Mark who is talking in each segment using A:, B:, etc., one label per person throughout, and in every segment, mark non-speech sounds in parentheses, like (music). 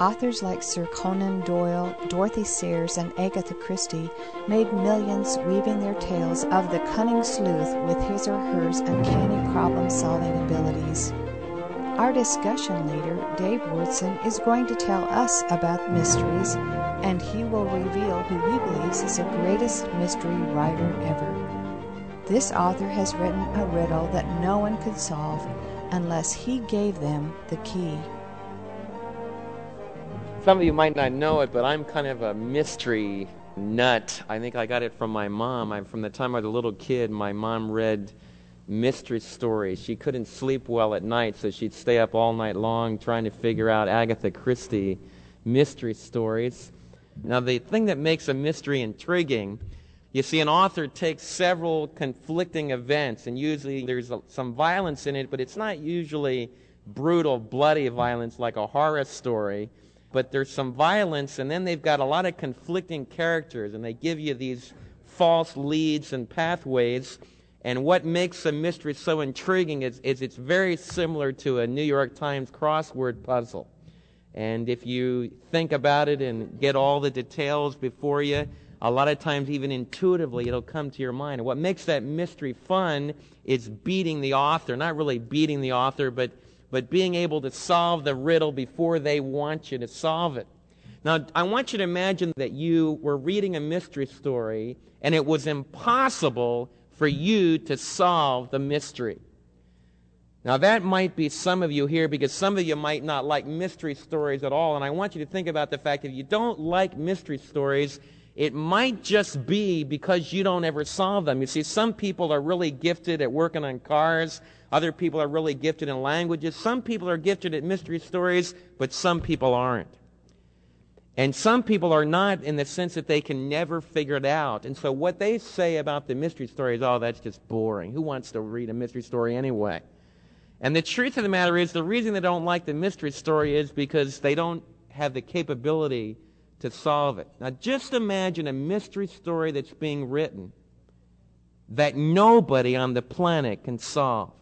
A: Authors like Sir Conan Doyle, Dorothy Sayers, and Agatha Christie made millions weaving their tales of the cunning sleuth with his or her uncanny problem solving abilities. Our discussion leader, Dave Wyrtzen, is going to tell us about mysteries, and he will reveal who he believes is the greatest mystery writer ever. This author has written a riddle that no one could solve unless he gave them the key.
B: Some of you might not know it, but I'm kind of a mystery nut. I think I got it from my mom. I, from the time I was a little kid, my mom read mystery stories. She couldn't sleep well at night, so she'd stay up all night long trying to figure out Agatha Christie mystery stories. Now, the thing that makes a mystery intriguing, you see, an author takes several conflicting events, and usually there's some violence in it, but it's not usually brutal, bloody violence like a horror story but there's some violence, and then they've got a lot of conflicting characters, and they give you these false leads and pathways. And what makes a mystery so intriguing is, is it's very similar to a New York Times crossword puzzle. And if you think about it and get all the details before you, a lot of times, even intuitively, it'll come to your mind. And what makes that mystery fun is beating the author. Not really beating the author, but but being able to solve the riddle before they want you to solve it. Now, I want you to imagine that you were reading a mystery story and it was impossible for you to solve the mystery. Now, that might be some of you here because some of you might not like mystery stories at all. And I want you to think about the fact that if you don't like mystery stories, it might just be because you don't ever solve them. You see, some people are really gifted at working on cars. Other people are really gifted in languages. Some people are gifted at mystery stories, but some people aren't. And some people are not in the sense that they can never figure it out. And so what they say about the mystery story is, oh, that's just boring. Who wants to read a mystery story anyway? And the truth of the matter is, the reason they don't like the mystery story is because they don't have the capability to solve it. Now, just imagine a mystery story that's being written that nobody on the planet can solve.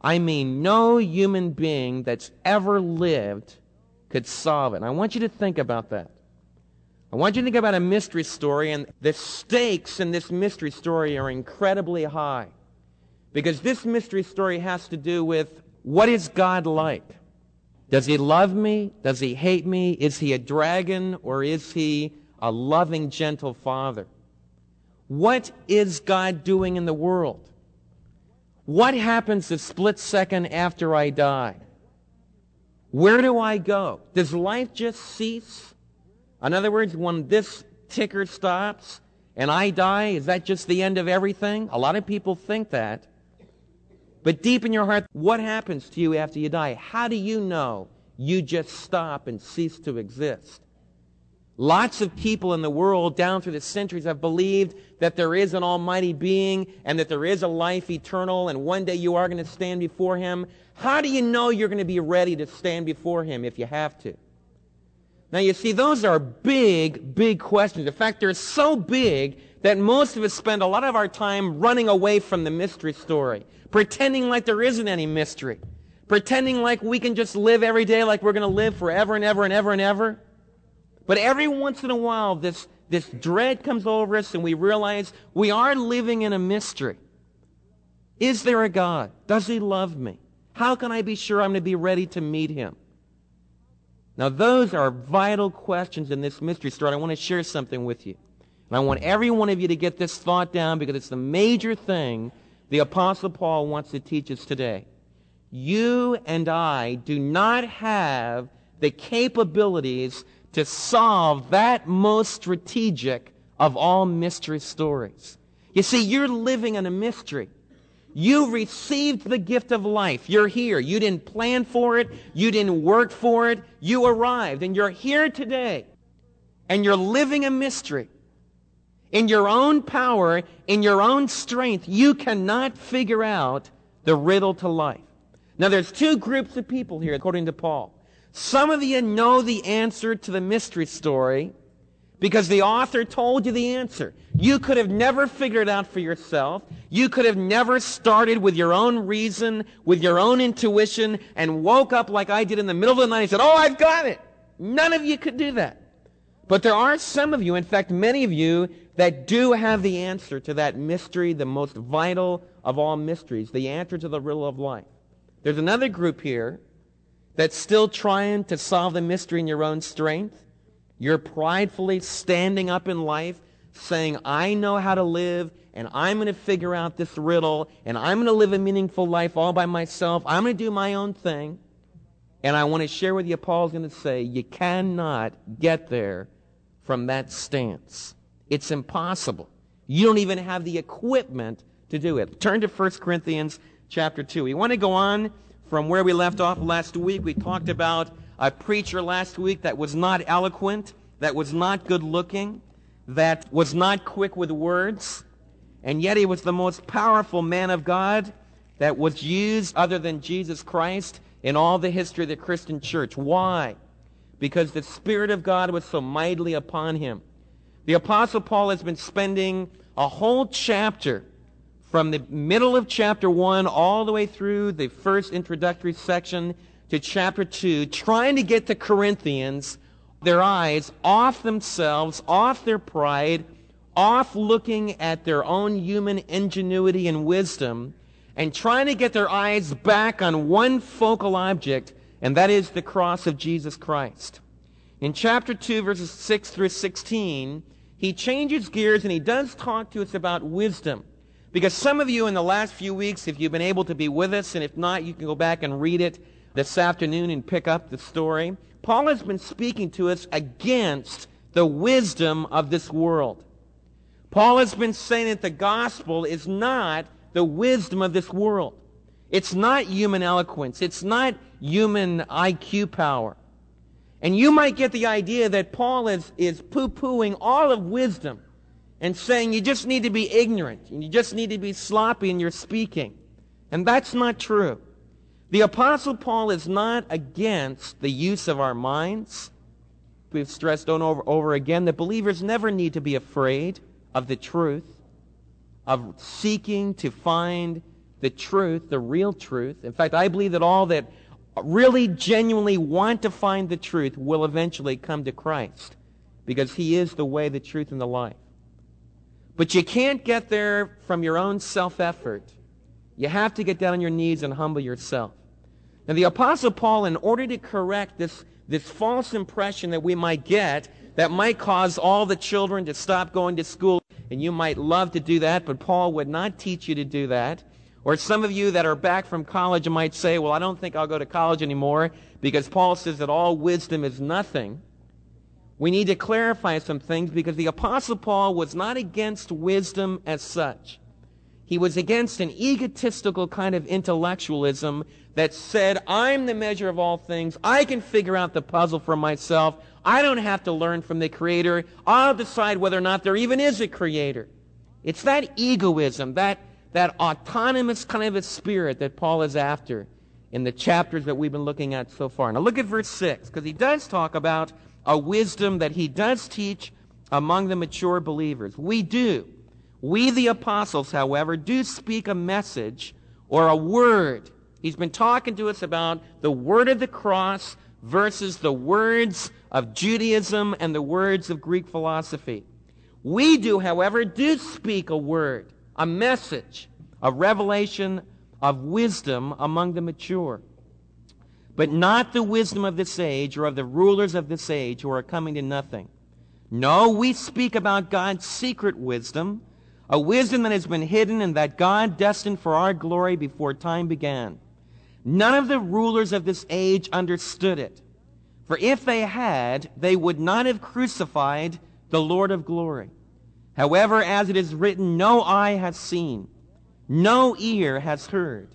B: I mean, no human being that's ever lived could solve it. And I want you to think about that. I want you to think about a mystery story, and the stakes in this mystery story are incredibly high. Because this mystery story has to do with what is God like? Does he love me? Does he hate me? Is he a dragon or is he a loving, gentle father? What is God doing in the world? What happens the split second after I die? Where do I go? Does life just cease? In other words, when this ticker stops and I die, is that just the end of everything? A lot of people think that. But deep in your heart, what happens to you after you die? How do you know you just stop and cease to exist? Lots of people in the world down through the centuries have believed that there is an almighty being and that there is a life eternal and one day you are going to stand before him. How do you know you're going to be ready to stand before him if you have to? Now you see, those are big, big questions. In fact, they're so big that most of us spend a lot of our time running away from the mystery story pretending like there isn't any mystery, pretending like we can just live every day like we're going to live forever and ever and ever and ever. But every once in a while, this, this dread comes over us and we realize we are living in a mystery. Is there a God? Does he love me? How can I be sure I'm going to be ready to meet him? Now, those are vital questions in this mystery story. I want to share something with you. And I want every one of you to get this thought down because it's the major thing the Apostle Paul wants to teach us today. You and I do not have the capabilities to solve that most strategic of all mystery stories. You see, you're living in a mystery. You received the gift of life. You're here. You didn't plan for it. You didn't work for it. You arrived and you're here today. And you're living a mystery. In your own power, in your own strength, you cannot figure out the riddle to life. Now there's two groups of people here, according to Paul. Some of you know the answer to the mystery story because the author told you the answer. You could have never figured it out for yourself. You could have never started with your own reason, with your own intuition, and woke up like I did in the middle of the night and said, Oh, I've got it. None of you could do that. But there are some of you, in fact, many of you, that do have the answer to that mystery, the most vital of all mysteries, the answer to the riddle of life. There's another group here that's still trying to solve the mystery in your own strength. You're pridefully standing up in life saying, I know how to live, and I'm going to figure out this riddle, and I'm going to live a meaningful life all by myself. I'm going to do my own thing. And I want to share with you, Paul's going to say, you cannot get there from that stance. It's impossible. You don't even have the equipment to do it. Turn to 1 Corinthians chapter 2. We want to go on from where we left off last week. We talked about a preacher last week that was not eloquent, that was not good looking, that was not quick with words, and yet he was the most powerful man of God that was used other than Jesus Christ in all the history of the Christian church. Why? Because the Spirit of God was so mightily upon him. The Apostle Paul has been spending a whole chapter from the middle of chapter 1 all the way through the first introductory section to chapter 2, trying to get the Corinthians their eyes off themselves, off their pride, off looking at their own human ingenuity and wisdom, and trying to get their eyes back on one focal object, and that is the cross of Jesus Christ. In chapter 2, verses 6 through 16, he changes gears and he does talk to us about wisdom. Because some of you in the last few weeks, if you've been able to be with us, and if not, you can go back and read it this afternoon and pick up the story. Paul has been speaking to us against the wisdom of this world. Paul has been saying that the gospel is not the wisdom of this world. It's not human eloquence. It's not human IQ power. And you might get the idea that Paul is, is poo-pooing all of wisdom and saying you just need to be ignorant and you just need to be sloppy in your speaking. And that's not true. The Apostle Paul is not against the use of our minds. We've stressed over, over again that believers never need to be afraid of the truth, of seeking to find the truth, the real truth. In fact, I believe that all that really genuinely want to find the truth will eventually come to Christ because he is the way, the truth, and the life. But you can't get there from your own self-effort. You have to get down on your knees and humble yourself. Now, the Apostle Paul, in order to correct this, this false impression that we might get, that might cause all the children to stop going to school, and you might love to do that, but Paul would not teach you to do that. Or some of you that are back from college might say, well, I don't think I'll go to college anymore because Paul says that all wisdom is nothing. We need to clarify some things because the Apostle Paul was not against wisdom as such. He was against an egotistical kind of intellectualism that said, I'm the measure of all things. I can figure out the puzzle for myself. I don't have to learn from the Creator. I'll decide whether or not there even is a Creator. It's that egoism, that, that autonomous kind of a spirit that Paul is after in the chapters that we've been looking at so far. Now look at verse 6, because he does talk about a wisdom that he does teach among the mature believers. We do. We, the apostles, however, do speak a message or a word. He's been talking to us about the word of the cross versus the words of Judaism and the words of Greek philosophy. We do, however, do speak a word, a message, a revelation of wisdom among the mature. But not the wisdom of this age or of the rulers of this age who are coming to nothing. No, we speak about God's secret wisdom a wisdom that has been hidden and that God destined for our glory before time began. None of the rulers of this age understood it. For if they had, they would not have crucified the Lord of glory. However, as it is written, no eye has seen, no ear has heard,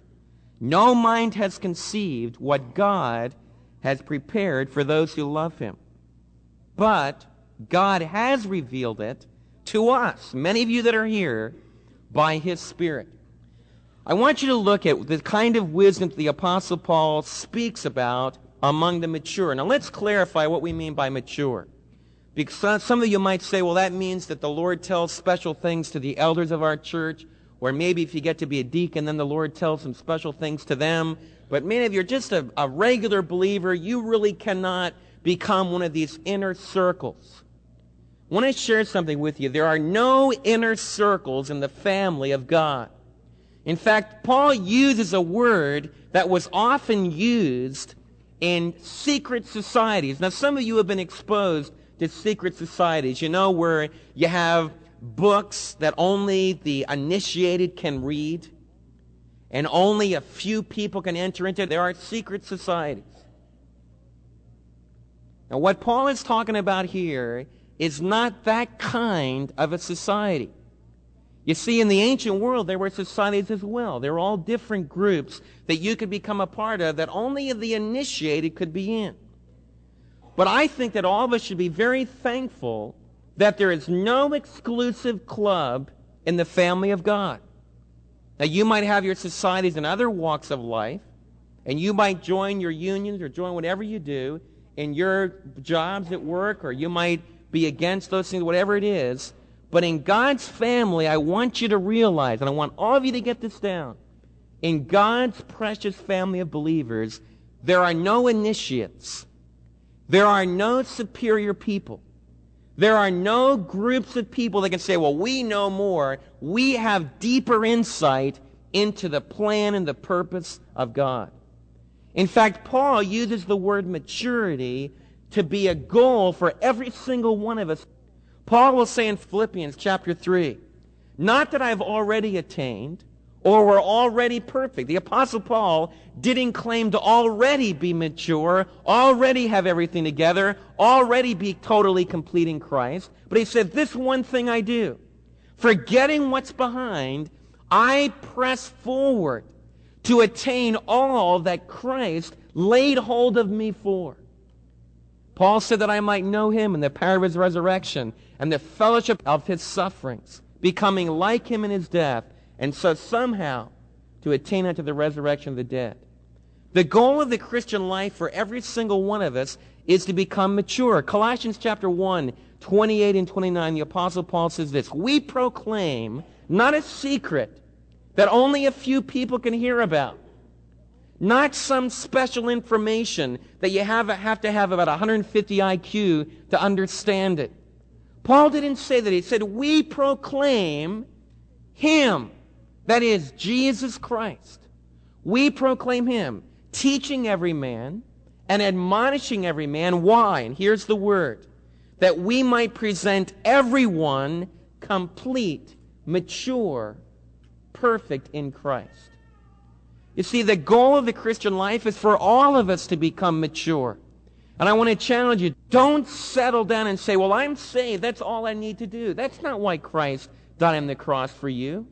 B: no mind has conceived what God has prepared for those who love him. But God has revealed it to us, many of you that are here, by his Spirit. I want you to look at the kind of wisdom the Apostle Paul speaks about among the mature. Now let's clarify what we mean by mature. Because some of you might say, well, that means that the Lord tells special things to the elders of our church, or maybe if you get to be a deacon, then the Lord tells some special things to them. But many of you are just a, a regular believer. You really cannot become one of these inner circles. I want to share something with you. There are no inner circles in the family of God. In fact, Paul uses a word that was often used in secret societies. Now, some of you have been exposed to secret societies, you know, where you have books that only the initiated can read and only a few people can enter into. There are secret societies. Now, what Paul is talking about here is not that kind of a society. You see, in the ancient world, there were societies as well. There were all different groups that you could become a part of that only the initiated could be in. But I think that all of us should be very thankful that there is no exclusive club in the family of God. Now, you might have your societies in other walks of life, and you might join your unions or join whatever you do in your jobs at work, or you might be against those things, whatever it is. But in God's family, I want you to realize, and I want all of you to get this down. In God's precious family of believers, there are no initiates. There are no superior people. There are no groups of people that can say, well, we know more. We have deeper insight into the plan and the purpose of God. In fact, Paul uses the word maturity to be a goal for every single one of us Paul will say in Philippians chapter 3, not that I've already attained or were already perfect. The apostle Paul didn't claim to already be mature, already have everything together, already be totally complete in Christ. But he said, this one thing I do, forgetting what's behind, I press forward to attain all that Christ laid hold of me for. Paul said that I might know him and the power of his resurrection and the fellowship of his sufferings, becoming like him in his death, and so somehow to attain unto the resurrection of the dead. The goal of the Christian life for every single one of us is to become mature. Colossians chapter 1, 28 and 29, the apostle Paul says this, We proclaim, not a secret, that only a few people can hear about not some special information that you have, have to have about 150 IQ to understand it. Paul didn't say that. He said, We proclaim Him. That is, Jesus Christ. We proclaim Him, teaching every man and admonishing every man. Why? And here's the word that we might present everyone complete, mature, perfect in Christ. You see, the goal of the Christian life is for all of us to become mature. And I want to challenge you, don't settle down and say, well, I'm saved. That's all I need to do. That's not why Christ died on the cross for you.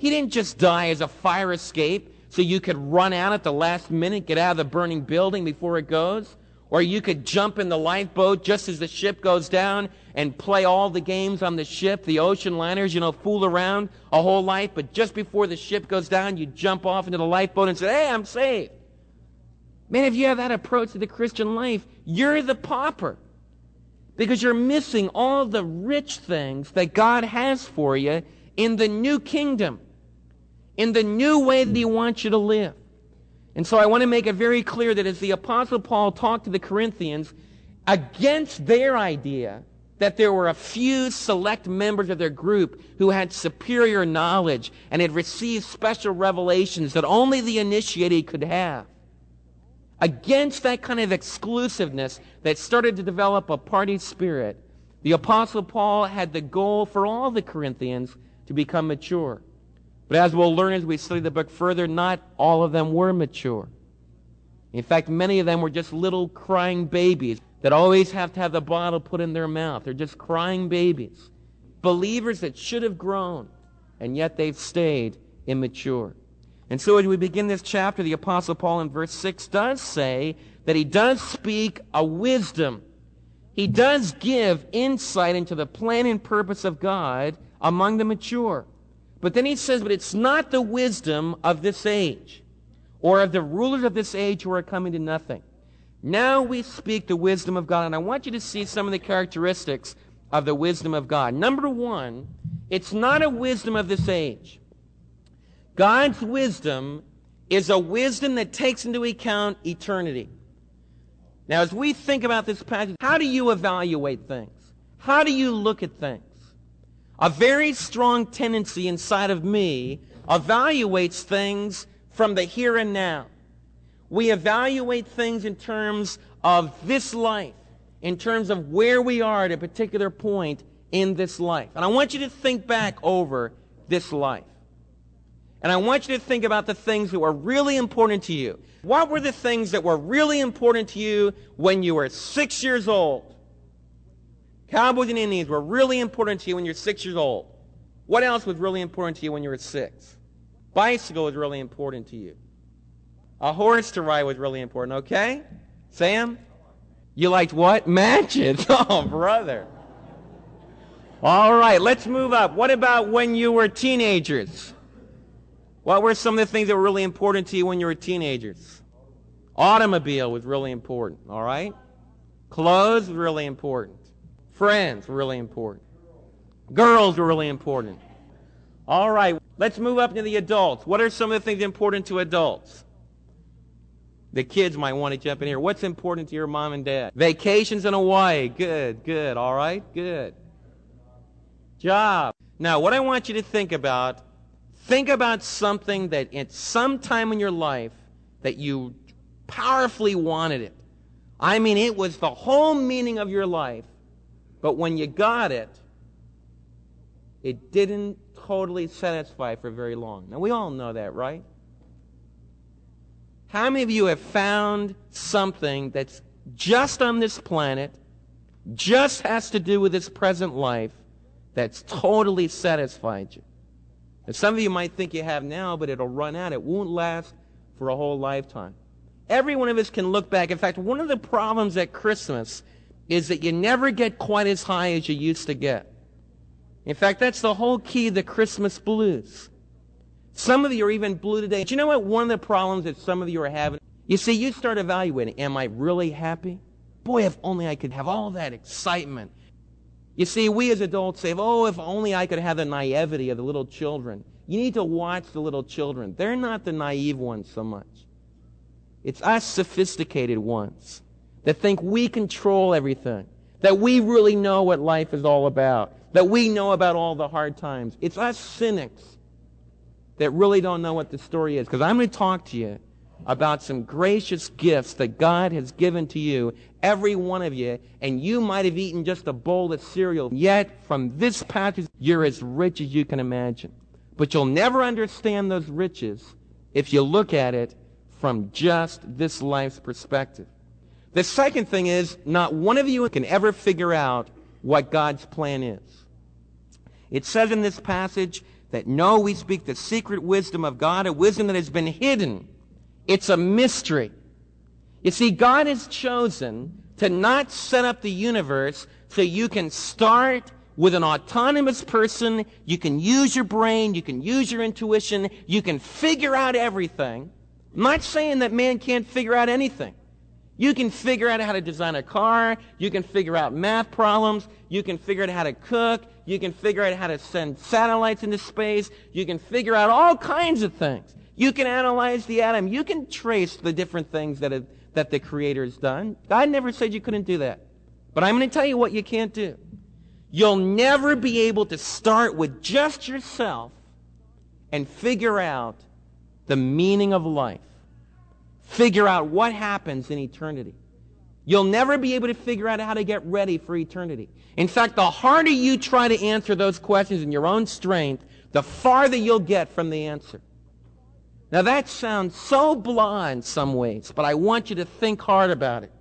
B: He didn't just die as a fire escape so you could run out at the last minute, get out of the burning building before it goes. Or you could jump in the lifeboat just as the ship goes down and play all the games on the ship, the ocean liners, you know, fool around a whole life, but just before the ship goes down, you jump off into the lifeboat and say, hey, I'm saved. Man, if you have that approach to the Christian life, you're the pauper. Because you're missing all the rich things that God has for you in the new kingdom, in the new way that He wants you to live. And so I want to make it very clear that as the Apostle Paul talked to the Corinthians against their idea that there were a few select members of their group who had superior knowledge and had received special revelations that only the initiated could have. Against that kind of exclusiveness that started to develop a party spirit, the Apostle Paul had the goal for all the Corinthians to become mature. But as we'll learn as we study the book further, not all of them were mature. In fact, many of them were just little crying babies that always have to have the bottle put in their mouth. They're just crying babies. Believers that should have grown, and yet they've stayed immature. And so as we begin this chapter, the Apostle Paul in verse 6 does say that he does speak a wisdom. He does give insight into the plan and purpose of God among the mature. But then he says, but it's not the wisdom of this age or of the rulers of this age who are coming to nothing. Now we speak the wisdom of God. And I want you to see some of the characteristics of the wisdom of God. Number one, it's not a wisdom of this age. God's wisdom is a wisdom that takes into account eternity. Now, as we think about this passage, how do you evaluate things? How do you look at things? A very strong tendency inside of me evaluates things from the here and now. We evaluate things in terms of this life, in terms of where we are at a particular point in this life. And I want you to think back over this life. And I want you to think about the things that were really important to you. What were the things that were really important to you when you were six years old? Cowboys and Indians were really important to you when you're six years old. What else was really important to you when you were six? Bicycle was really important to you. A horse to ride was really important, okay? Sam? You liked what? (laughs) Matches. (laughs) Oh, brother. All right, let's move up. What about when you were teenagers? What were some of the things that were really important to you when you were teenagers? Automobile was really important, all right? Clothes was really important. Friends really important. Girls were really important. All right, let's move up to the adults. What are some of the things important to adults? The kids might want to jump in here. What's important to your mom and dad? Vacations in Hawaii. Good, good. All right, good. Job. Now, what I want you to think about, think about something that at some time in your life that you powerfully wanted it. I mean, it was the whole meaning of your life, but when you got it, it didn't totally satisfy for very long. Now, we all know that, right? How many of you have found something that's just on this planet, just has to do with this present life, that's totally satisfied you? And some of you might think you have now, but it'll run out. It won't last for a whole lifetime. Every one of us can look back. In fact, one of the problems at Christmas is that you never get quite as high as you used to get. In fact, that's the whole key of the Christmas blues. Some of you are even blue today. Do you know what one of the problems that some of you are having? You see, you start evaluating, am I really happy? Boy, if only I could have all that excitement. You see, we as adults say, oh, if only I could have the naivety of the little children. You need to watch the little children. They're not the naive ones so much. It's us sophisticated ones that think we control everything, that we really know what life is all about, that we know about all the hard times. It's us cynics that really don't know what the story is. Because I'm going to talk to you about some gracious gifts that God has given to you, every one of you, and you might have eaten just a bowl of cereal. Yet, from this passage, you're as rich as you can imagine. But you'll never understand those riches if you look at it from just this life's perspective. The second thing is, not one of you can ever figure out what God's plan is. It says in this passage that no, we speak the secret wisdom of God, a wisdom that has been hidden. It's a mystery. You see, God has chosen to not set up the universe so you can start with an autonomous person. You can use your brain. You can use your intuition. You can figure out everything. I'm not saying that man can't figure out anything. You can figure out how to design a car. You can figure out math problems. You can figure out how to cook. You can figure out how to send satellites into space. You can figure out all kinds of things. You can analyze the atom. You can trace the different things that, have, that the Creator has done. God never said you couldn't do that. But I'm going to tell you what you can't do. You'll never be able to start with just yourself and figure out the meaning of life figure out what happens in eternity. You'll never be able to figure out how to get ready for eternity. In fact, the harder you try to answer those questions in your own strength, the farther you'll get from the answer. Now that sounds so blah in some ways, but I want you to think hard about it.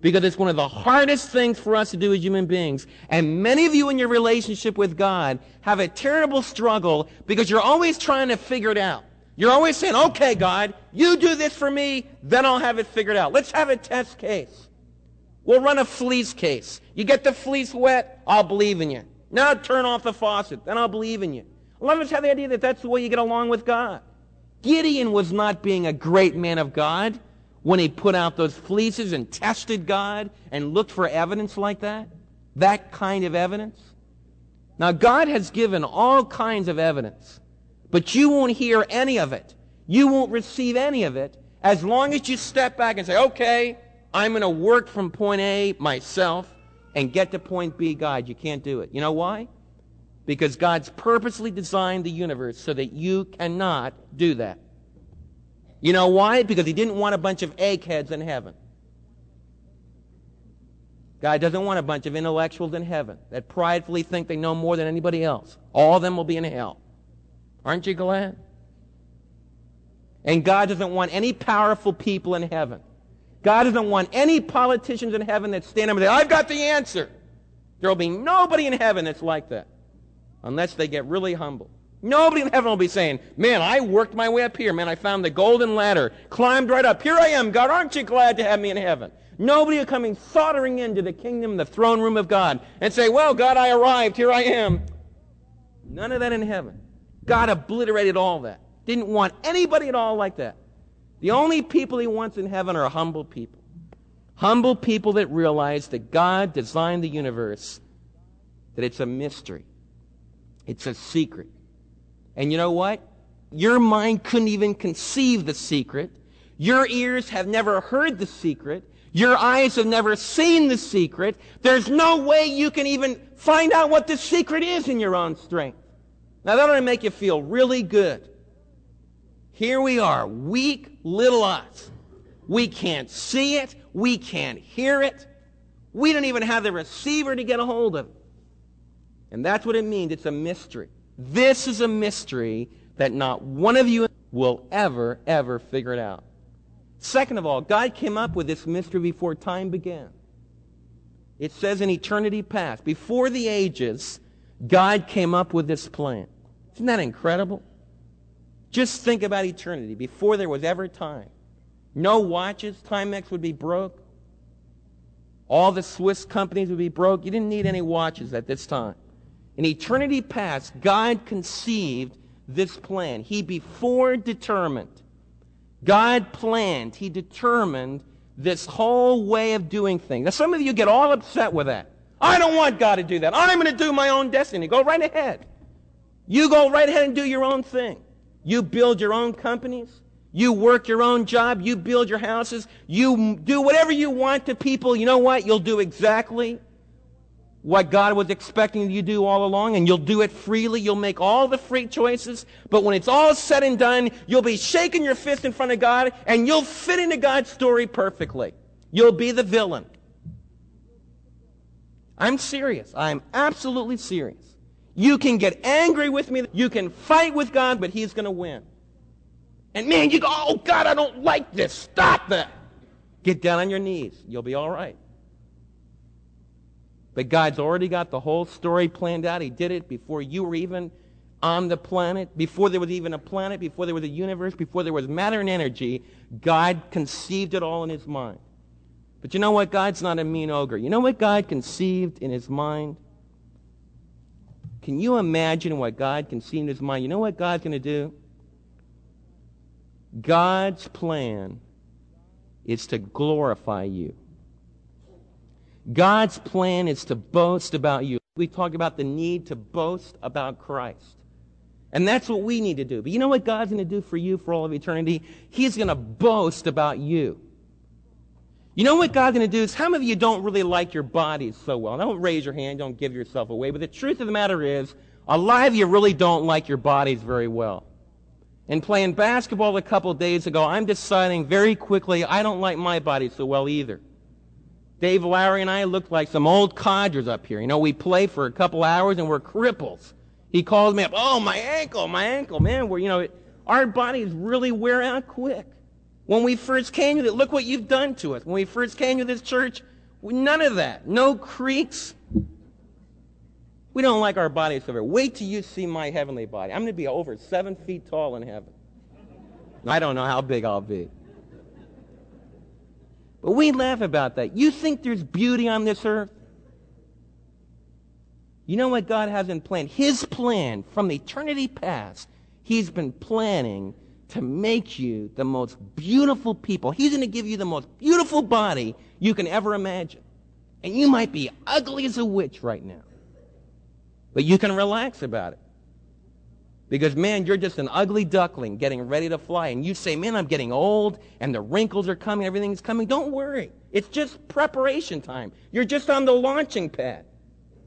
B: Because it's one of the hardest things for us to do as human beings. And many of you in your relationship with God have a terrible struggle because you're always trying to figure it out. You're always saying, okay, God, you do this for me, then I'll have it figured out. Let's have a test case. We'll run a fleece case. You get the fleece wet, I'll believe in you. Now turn off the faucet, then I'll believe in you. A lot of us have the idea that that's the way you get along with God. Gideon was not being a great man of God when he put out those fleeces and tested God and looked for evidence like that. That kind of evidence. Now, God has given all kinds of evidence but you won't hear any of it. You won't receive any of it as long as you step back and say, okay, I'm going to work from point A myself and get to point B, God. You can't do it. You know why? Because God's purposely designed the universe so that you cannot do that. You know why? Because He didn't want a bunch of eggheads in heaven. God doesn't want a bunch of intellectuals in heaven that pridefully think they know more than anybody else. All of them will be in hell. Aren't you glad? And God doesn't want any powerful people in heaven. God doesn't want any politicians in heaven that stand up and say, I've got the answer. There will be nobody in heaven that's like that unless they get really humble. Nobody in heaven will be saying, Man, I worked my way up here. Man, I found the golden ladder, climbed right up. Here I am, God. Aren't you glad to have me in heaven? Nobody will coming soldering into the kingdom, the throne room of God, and say, Well, God, I arrived. Here I am. None of that in heaven. God obliterated all that. Didn't want anybody at all like that. The only people he wants in heaven are humble people. Humble people that realize that God designed the universe, that it's a mystery. It's a secret. And you know what? Your mind couldn't even conceive the secret. Your ears have never heard the secret. Your eyes have never seen the secret. There's no way you can even find out what the secret is in your own strength. Now that ought to make you feel really good. Here we are, weak little us. We can't see it. We can't hear it. We don't even have the receiver to get a hold of it. And that's what it means. It's a mystery. This is a mystery that not one of you will ever, ever figure it out. Second of all, God came up with this mystery before time began. It says in eternity past, before the ages, God came up with this plan. Isn't that incredible? Just think about eternity. Before there was ever time, no watches, Timex would be broke. All the Swiss companies would be broke. You didn't need any watches at this time. In eternity past, God conceived this plan. He before determined. God planned. He determined this whole way of doing things. Now, some of you get all upset with that. I don't want God to do that. I'm going to do my own destiny. Go right ahead. You go right ahead and do your own thing. You build your own companies. You work your own job. You build your houses. You do whatever you want to people. You know what? You'll do exactly what God was expecting you to do all along, and you'll do it freely. You'll make all the free choices. But when it's all said and done, you'll be shaking your fist in front of God, and you'll fit into God's story perfectly. You'll be the villain. I'm serious. I'm absolutely serious. You can get angry with me. You can fight with God, but He's going to win. And man, you go, oh God, I don't like this. Stop that. Get down on your knees. You'll be all right. But God's already got the whole story planned out. He did it before you were even on the planet, before there was even a planet, before there was a universe, before there was matter and energy. God conceived it all in His mind. But you know what? God's not a mean ogre. You know what God conceived in His mind? Can you imagine what God can see in his mind? You know what God's going to do? God's plan is to glorify you. God's plan is to boast about you. We talk about the need to boast about Christ. And that's what we need to do. But you know what God's going to do for you for all of eternity? He's going to boast about you. You know what God's going to do is, how many of you don't really like your bodies so well? Don't raise your hand, don't give yourself away. But the truth of the matter is, a lot of you really don't like your bodies very well. And playing basketball a couple days ago, I'm deciding very quickly I don't like my body so well either. Dave Lowry and I looked like some old codgers up here. You know, we play for a couple hours and we're cripples. He calls me up, oh, my ankle, my ankle, man. We're, you know, our bodies really wear out quick. When we first came to it, look what you've done to us. When we first came to this church, none of that. No creaks. We don't like our bodies so. Wait till you see my heavenly body. I'm going to be over seven feet tall in heaven. I don't know how big I'll be. But we laugh about that. You think there's beauty on this earth? You know what God has in plan? His plan from eternity past, He's been planning to make you the most beautiful people. He's going to give you the most beautiful body you can ever imagine. And you might be ugly as a witch right now. But you can relax about it. Because, man, you're just an ugly duckling getting ready to fly. And you say, man, I'm getting old and the wrinkles are coming, everything's coming. Don't worry. It's just preparation time. You're just on the launching pad.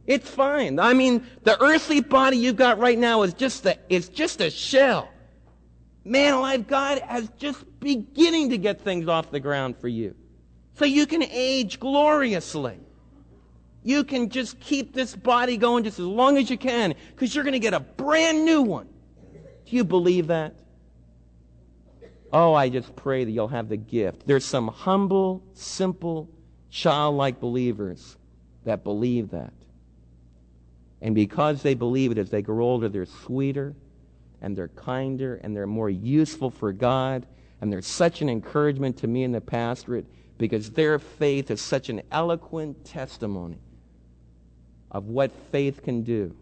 B: It's fine. I mean, the earthly body you've got right now is just a, it's just a shell. Man alive, God has just beginning to get things off the ground for you. So you can age gloriously. You can just keep this body going just as long as you can because you're going to get a brand new one. Do you believe that? Oh, I just pray that you'll have the gift. There's some humble, simple, childlike believers that believe that. And because they believe it, as they grow older, they're sweeter and they're kinder and they're more useful for God. And they're such an encouragement to me in the pastorate because their faith is such an eloquent testimony of what faith can do.